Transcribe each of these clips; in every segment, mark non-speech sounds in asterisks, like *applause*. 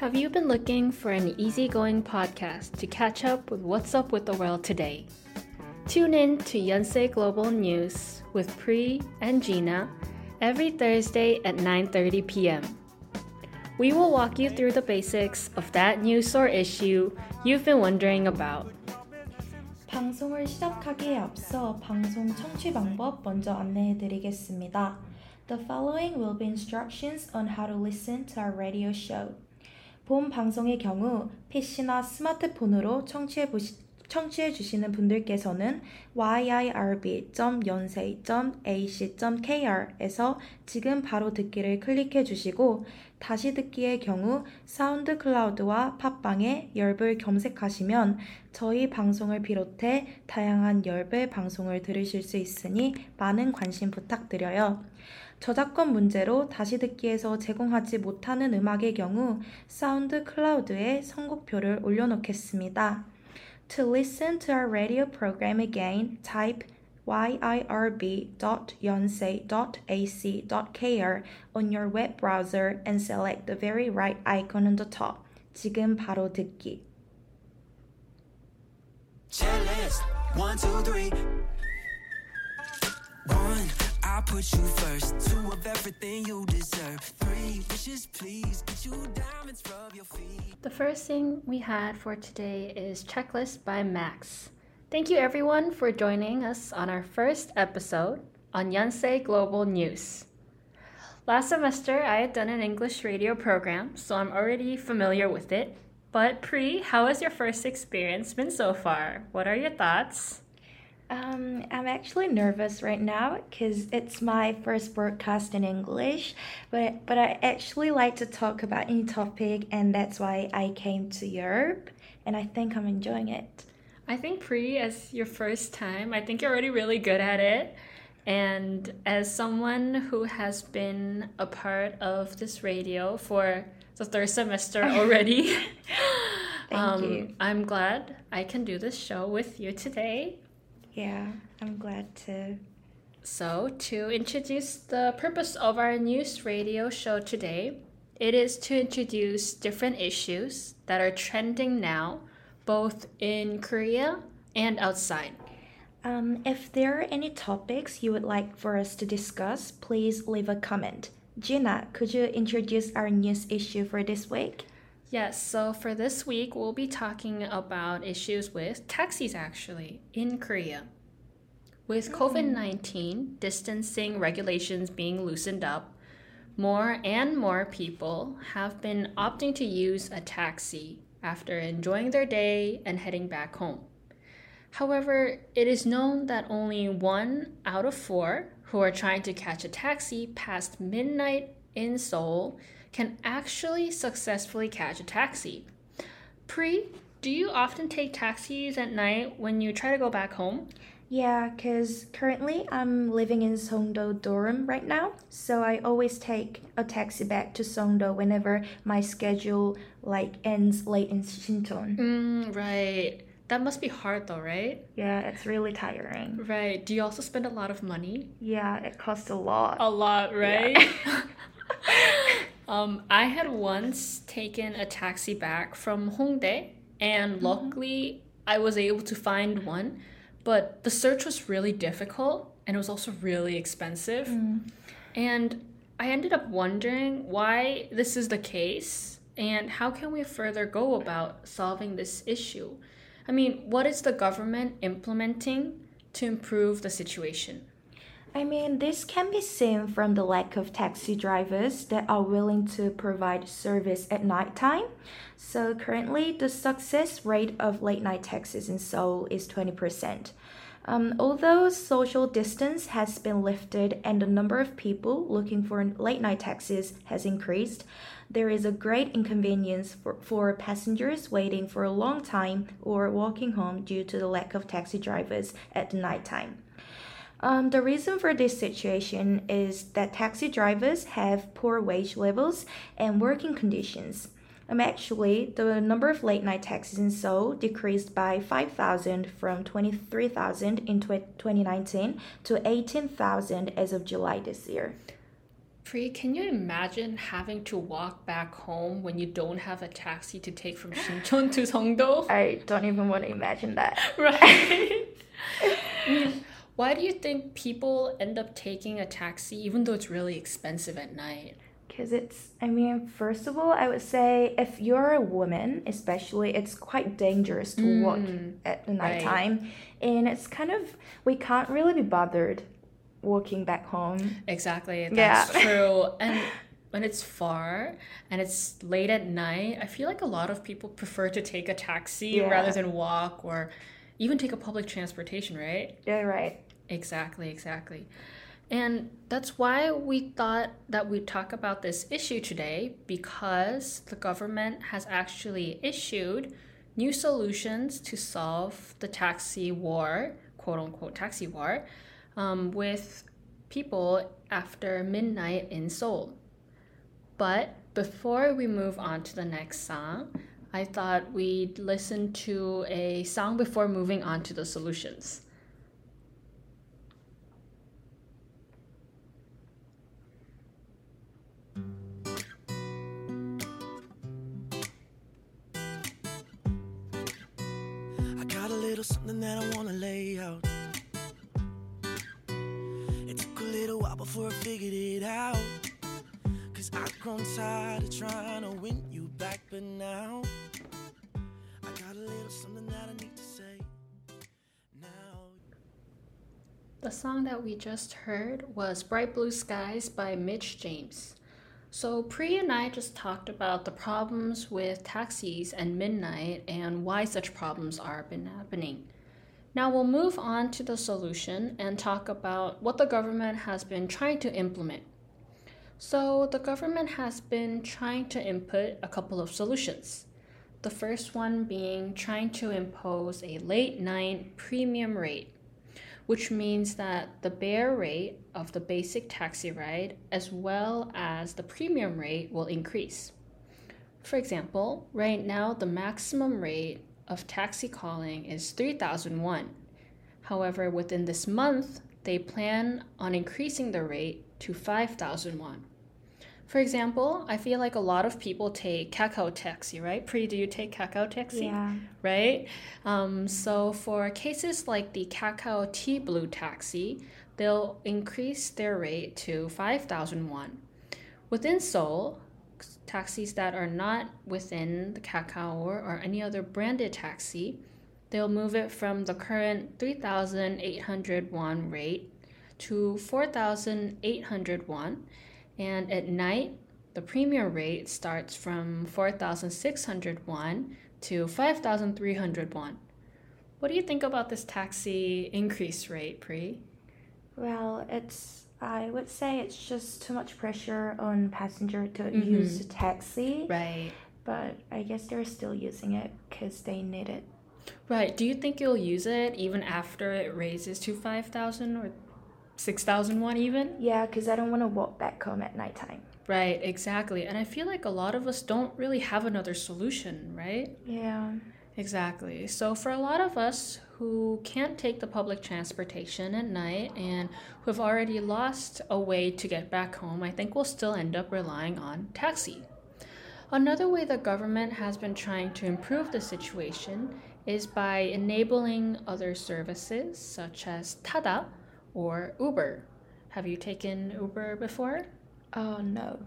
Have you been looking for an easygoing podcast to catch up with what's up with the world today? Tune in to Yonsei Global News with Pri and Gina every Thursday at 9:30 p.m. We will walk you through the basics of that news or issue you've been wondering about. 방송을 시작하기에 앞서 방송 청취 방법 먼저 안내해 드리겠습니다. The following will be instructions on how to listen to our radio show. 본 방송의 경우 PC나 스마트폰으로 청취해 보시 청취해 주시는 분들께서는 yirb.연세.ac.kr에서 지금 바로 듣기를 클릭해 주시고 다시 듣기의 경우 사운드 클라우드와 팟빵에 열불 검색하시면 저희 방송을 비롯해 다양한 열배 방송을 들으실 수 있으니 많은 관심 부탁드려요. 저작권 문제로 다시 듣기에서 제공하지 못하는 음악의 경우 사운드 클라우드에 선곡표를 올려놓겠습니다. To listen to our radio program again, type yirb.yonsei.ac.kr on your web browser and select the very right icon on the top. 지금 바로 듣기. Checklist. One, two, three. One, I put you first. Two of everything you deserve. Three wishes, please. Get you diamonds, rub your feet. The first thing we had for today is Checklist by Max. Thank you everyone for joining us on our first episode on Yonsei Global News. Last semester, I had done an English radio program, so I'm already familiar with it. But Pri, how has your first experience been so far? What are your thoughts? Um, I'm actually nervous right now because it's my first broadcast in English, but but I actually like to talk about any topic, and that's why I came to Europe, and I think I'm enjoying it. I think Pri as your first time, I think you're already really good at it. And as someone who has been a part of this radio for the third semester *laughs* already, Thank you. I'm glad I can do this show with you today. Yeah, I'm glad to. So, to introduce the purpose of our news radio show today, it is to introduce different issues that are trending now, both in Korea and outside. Um, if there are any topics you would like for us to discuss, please leave a comment. Gina, could you introduce our news issue for this week? Yes, so for this week, we'll be talking about issues with taxis actually in Korea. With hmm. COVID 19 distancing regulations being loosened up, more and more people have been opting to use a taxi after enjoying their day and heading back home. However, it is known that only one out of four who are trying to catch a taxi past midnight in Seoul can actually successfully catch a taxi. Pri, do you often take taxis at night when you try to go back home? Yeah, because currently I'm living in Songdo dorm right now, so I always take a taxi back to Songdo whenever my schedule like ends late in Shincheon. Mm, right. That must be hard though, right? Yeah, it's really tiring. Right. Do you also spend a lot of money? Yeah, it costs a lot. A lot, right? *laughs* um, I had once taken a taxi back from Hongdae, and luckily I was able to find one. But the search was really difficult, and it was also really expensive. And I ended up wondering why this is the case, and how can we further go about solving this issue? I mean, what is the government implementing to improve the situation? I mean, this can be seen from the lack of taxi drivers that are willing to provide service at nighttime. So, currently, the success rate of late night taxis in Seoul is 20%. Um, although social distance has been lifted and the number of people looking for late night taxis has increased, there is a great inconvenience for, for passengers waiting for a long time or walking home due to the lack of taxi drivers at the nighttime. Um, the reason for this situation is that taxi drivers have poor wage levels and working conditions. Um, actually, the number of late night taxis in Seoul decreased by 5,000 from 23,000 in tw- 2019 to 18,000 as of July this year. Pri, can you imagine having to walk back home when you don't have a taxi to take from Shincheon to Songdo? *laughs* I don't even want to imagine that. Right. *laughs* Why do you think people end up taking a taxi even though it's really expensive at night? Because it's, I mean, first of all, I would say if you're a woman, especially, it's quite dangerous to walk at the Mm, right. nighttime. And it's kind of, we can't really be bothered walking back home. Exactly, Yeah. that's *laughs* true. And when it's far and it's late at night, I feel like a lot of people prefer to take a taxi Yeah. rather than walk or even take a public transportation, right? Yeah, right. Exactly, exactly. And that's why we thought that we'd talk about this issue today because the government has actually issued new solutions to solve the taxi war, quote unquote taxi war, um, with people after midnight in Seoul. But before we move on to the next song, I thought we'd listen to a song before moving on to the solutions. Something that I wanna lay out. It took a little while before I figured it out. Cause I've grown tired of trying to win you back, but now I got a little something that I need to say. Now. The song that we just heard was Bright Blue Skies by Mitch James. So, Pri and I just talked about the problems with taxis and midnight and why such problems are been happening. Now, we'll move on to the solution and talk about what the government has been trying to implement. So, the government has been trying to input a couple of solutions. The first one being trying to impose a late night premium rate which means that the bear rate of the basic taxi ride as well as the premium rate will increase. For example, right now the maximum rate of taxi calling is 3001. However, within this month, they plan on increasing the rate to 5001. For example, I feel like a lot of people take Kakao Taxi, right? Pri, do you take Kakao Taxi? Yeah. right? Um, so for cases like the Kakao T Blue taxi, they'll increase their rate to 5,001. Within Seoul, taxis that are not within the Kakao or, or any other branded taxi, they'll move it from the current 3,800 won rate to 4,800 won. And at night, the premium rate starts from 4,600 won to 5,300 won. What do you think about this taxi increase rate, Pri? Well, it's, I would say it's just too much pressure on passenger to Mhm. use a taxi. Right. But I guess they're still using it because they need it. Right. Do you think you'll use it even after it raises to 5,000 or 6,000 won even? Yeah, because I don't want to walk back home at nighttime. Right, exactly. And I feel like a lot of us don't really have another solution, right? Yeah. Exactly. So, for a lot of us who can't take the public transportation at night and who have already lost a way to get back home, I think we'll still end up relying on taxi. Another way the government has been trying to improve the situation is by enabling other services such as Tada or Uber. Have you taken Uber before? Oh no.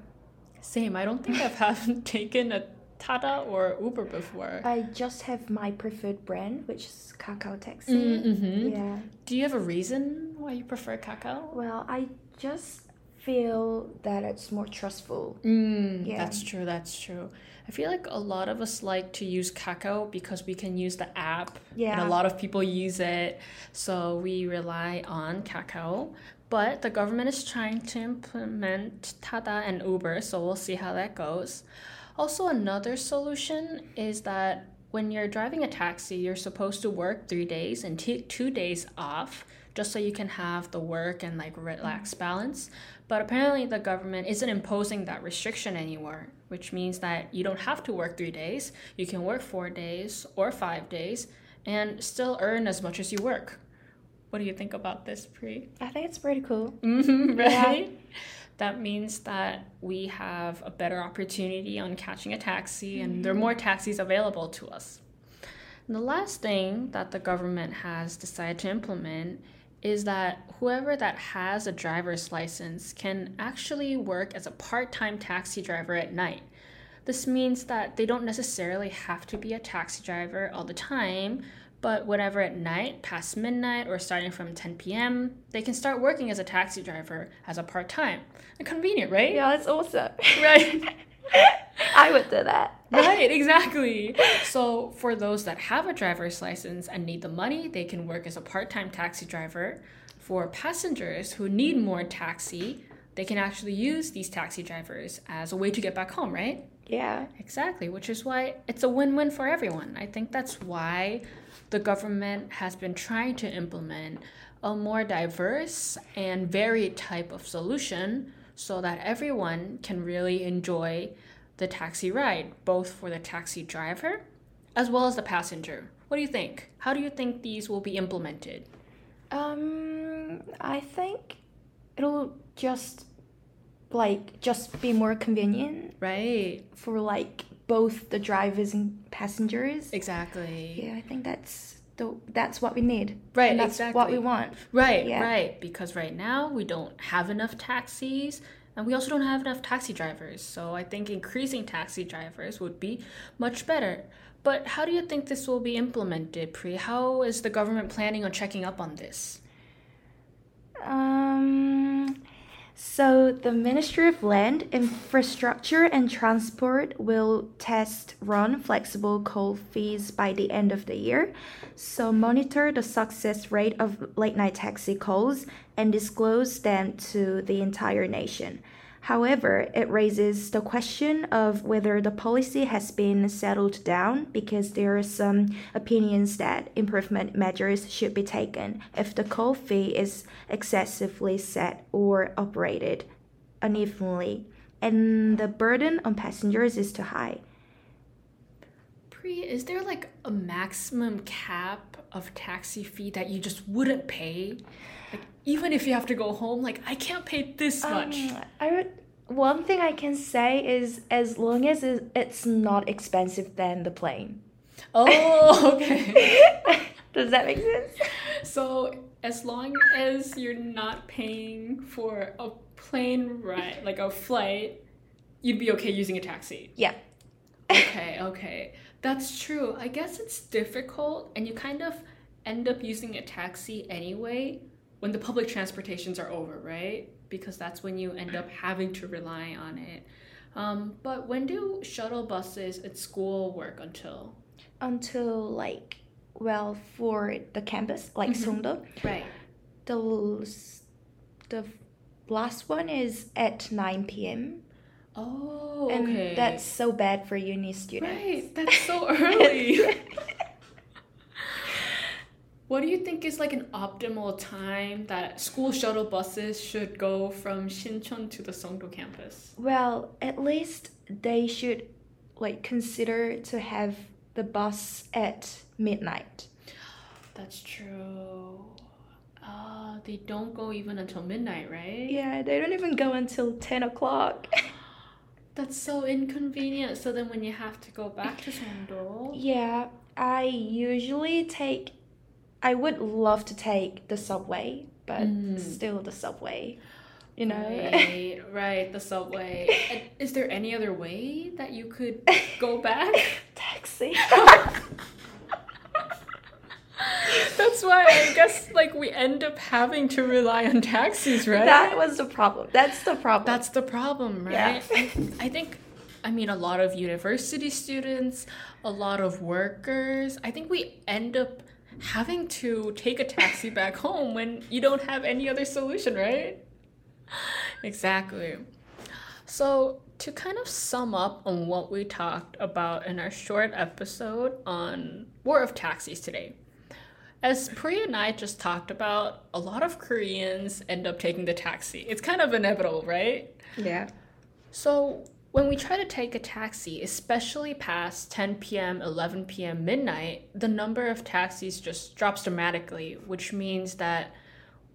Same. I don't think I've have *laughs* taken a Tada or Uber before. I just have my preferred brand, which is Kakao Taxi. Mm-hmm. Yeah. Do you have a reason why you prefer Kakao? Well, I just feel that it's more trustful. Mm, Yeah. That's true. That's true. I feel like a lot of us like to use Kakao because we can use the app, yeah. and a lot of people use it, so we rely on Kakao. But the government is trying to implement Tada and Uber, so we'll see how that goes. Also, another solution is that when you're driving a taxi, you're supposed to work three days and take two days off just so you can have the work and like relax balance. But apparently, the government isn't imposing that restriction anymore, which means that you don't have to work three days. You can work four days or five days and still earn as much as you work. What do you think about this, Pri? I think it's pretty cool. *laughs* Mm-hmm, Yeah. That means that we have a better opportunity on catching a taxi and there are more taxis available to us. And the last thing that the government has decided to implement is that whoever that has a driver's license can actually work as a part-time taxi driver at night. This means that they don't necessarily have to be a taxi driver all the time, but whenever at night, past midnight, or starting from 10 p.m., they can start working as a taxi driver as a part time. Convenient, right? Yeah, it's awesome. Right. *laughs* *laughs* I would do that. right, exactly. So, for those that have a driver's license and need the money, they can work as a part time taxi driver. For passengers who need more taxi, they can actually use these taxi drivers as a way to get back home, right? Yeah. Exactly, which is why it's a win win for everyone. I think that's why the government has been trying to implement a more diverse and varied type of solution so that everyone can really enjoy the taxi ride, both for the taxi driver as well as the passenger. What do you think? How do you think these will be implemented? Um, I think it'll just like just be more convenient Right. for like both the drivers and passengers. Exactly. Yeah, I think that's the that's what we need. Right, and that's what we want. Right, Yeah. right. Because right now we don't have enough taxis and we also don't have enough taxi drivers. So I think increasing taxi drivers would be much better. But how do you think this will be implemented, Pri? How is the government planning on checking up on this? Um, so the Ministry of Land, Infrastructure and Transport will test run flexible call fees by the end of the year. So monitor the success rate of late night taxi calls and disclose them to the entire nation. However, it raises the question of whether the policy has been settled down because there are some opinions that improvement measures should be taken if the call fee is excessively set or operated unevenly and the burden on passengers is too high. Pri, is there like a maximum cap of taxi fee that you just wouldn't pay? Like even if you have to go home, like I can't pay this much. Um, I would. One thing I can say is as long as it's not expensive than the plane. oh, okay. *laughs* Does that make sense? So as long as you're not paying for a plane ride, like a flight, you'd be okay using a taxi. Yeah. Okay, okay. That's true. I guess it's difficult and you kind of end up using a taxi anyway when the public transportations are over, right? Because that's when you end up having to rely on it. Um, but when do shuttle buses at school work until? Until like, well, for the campus, like Songdo, Right. the the last one is at 9 p.m. Oh, and okay. that's so bad for uni students. Right, that's so *laughs* early. *laughs* what do you think is like an optimal time that school shuttle buses should go from Shincheon to the Songdo campus? Well, at least they should like consider to have the bus at midnight. That's true. Uh, they don't go even until midnight, right? Yeah, they don't even go until 10 o'clock. *gasps* That's so inconvenient. So then when you have to go back to Songdo, yeah, I usually take, I would love to take the subway, but Mm. still the subway, you know? Right, *laughs* right, the subway. And Is there any other way that you could go *laughs* back? Taxi. *laughs* That's why I guess like we end up having to rely on taxis, right? That was the problem. That's the problem. That's the problem, Yeah. right? I, I think I mean a lot of university students, a lot of workers, I think we end up having to take a taxi back home when you don't have any other solution, right? Exactly. So, to kind of sum up on what we talked about in our short episode on War of Taxis today, as Priya and I just talked about, a lot of Koreans end up taking the taxi. It's kind of inevitable, right? yeah. So, when we try to take a taxi, especially past 10 p.m., 11 p.m., midnight, the number of taxis just drops dramatically, which means that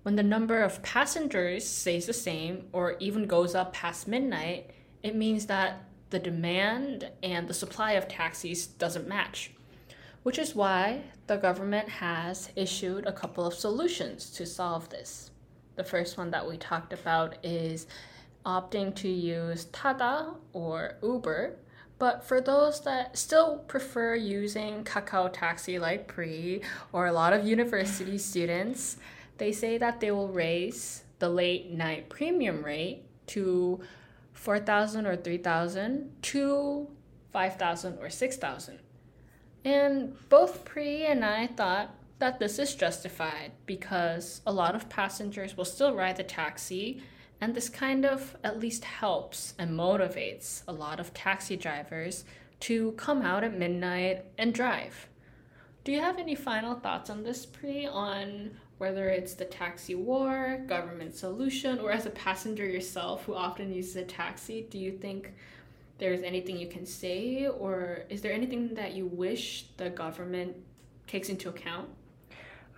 When the number of passengers stays the same or even goes up past midnight, it means that the demand and the supply of taxis doesn't match. Which is why the government has issued a couple of solutions to solve this. The first one that we talked about is opting to use Tada or Uber. But for those that still prefer using Kakao Taxi like Pri or a lot of university *sighs* students, they say that they will raise the late night premium rate to 4,000 or 3,000 to 5,000 or 6,000. And both Pri and I thought that this is justified because a lot of passengers will still ride the taxi, and this kind of at least helps and motivates a lot of taxi drivers to come out at midnight and drive. Do you have any final thoughts on this, Pri, on whether it's the taxi war, government solution, or as a passenger yourself who often uses a taxi, do you think there's anything you can say, or is there anything that you wish the government takes into account?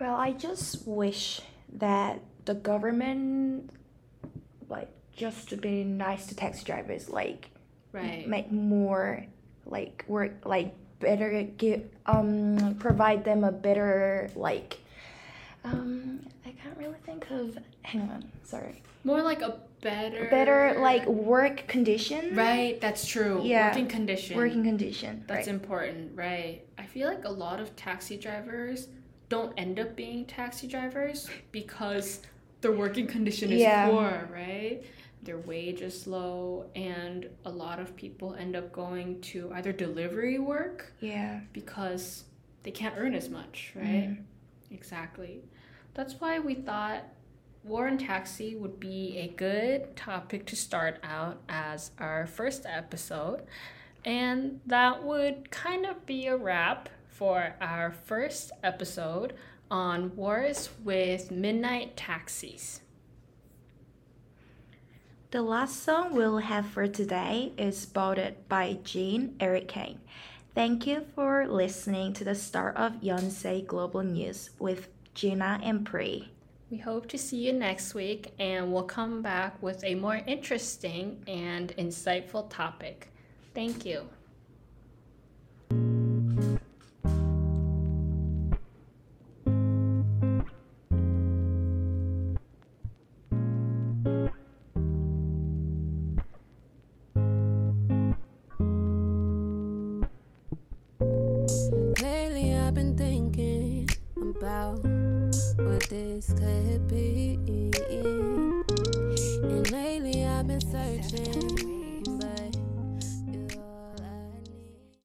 Well, I just wish that the government, like, just to be nice to taxi drivers, like, Right. make more, like, work, like, better give, um, provide them a better, like, um, I can't really think of, hang on, sorry. More like a better Better, like, work condition. Right, that's true. Yeah. Working condition. Working condition. That's right. important, right? I feel like a lot of taxi drivers don't end up being taxi drivers because their working condition is Yeah. poor, right? Their wage is low, and a lot of people end up going to either delivery work yeah. because they can't earn as much, right? Mm. Exactly. That's why we thought War and Taxi would be a good topic to start out as our first episode. And that would kind of be a wrap for our first episode on wars with midnight taxis. The last song we'll have for today is spotted by Jean Eric Kane. Thank you for listening to the start of Yonsei Global News with Gina and Pri. We hope to see you next week, and we'll come back with a more interesting and insightful topic. Thank you.